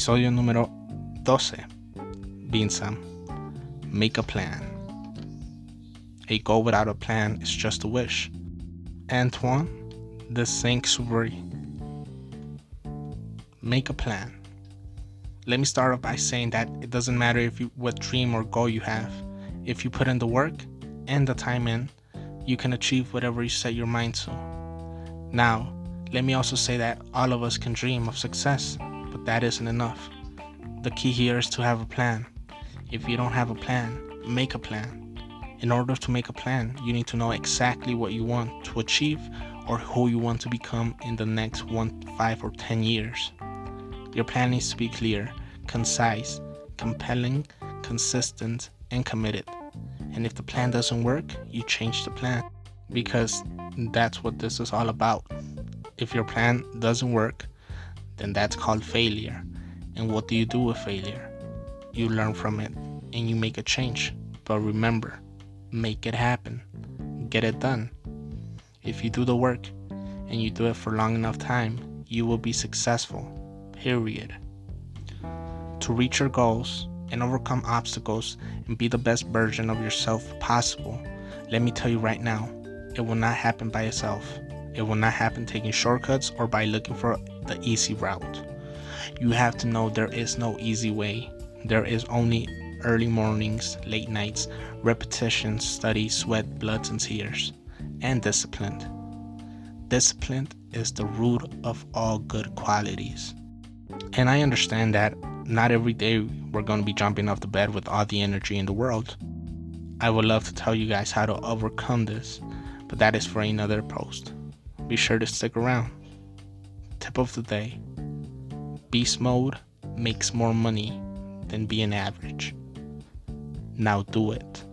Episodio número 12. Vincent, Make a plan. A goal without a plan is just a wish. Antoine de Saint-Exupéry. Make a plan. Let me start off by saying that it doesn't matter if you what dream or goal you have. If you put in the work and the time in, you can achieve whatever you set your mind to. Now, let me also say that all of us can dream of success, but that isn't enough. The key here is to have a plan. If you don't have a plan, make a plan. In order to make a plan, you need to know exactly what you want to achieve or who you want to become in the next one, five, or ten years. Your plan needs to be clear, concise, compelling, consistent, and committed. And if the plan doesn't work, you change the plan because that's what this is all about. If your plan doesn't work, then that's called failure. And what do you do with failure? You learn from it and you make a change. But remember, make it happen. Get it done. If you do the work and you do it for long enough time, you will be successful. Period. To reach your goals and overcome obstacles and be the best version of yourself possible, let me tell you right now, it will not happen by itself. It will not happen taking shortcuts or by looking for the easy route. You have to know there is no easy way. There is only early mornings, late nights, repetition, study, sweat, bloods, and tears, and discipline. Discipline is the root of all good qualities. And I understand that not every day we're going to be jumping off the bed with all the energy in the world. I would love to tell you guys how to overcome this, but that is for another post. Be sure to stick around. Tip of the day Beast mode makes more money than being average. Now do it.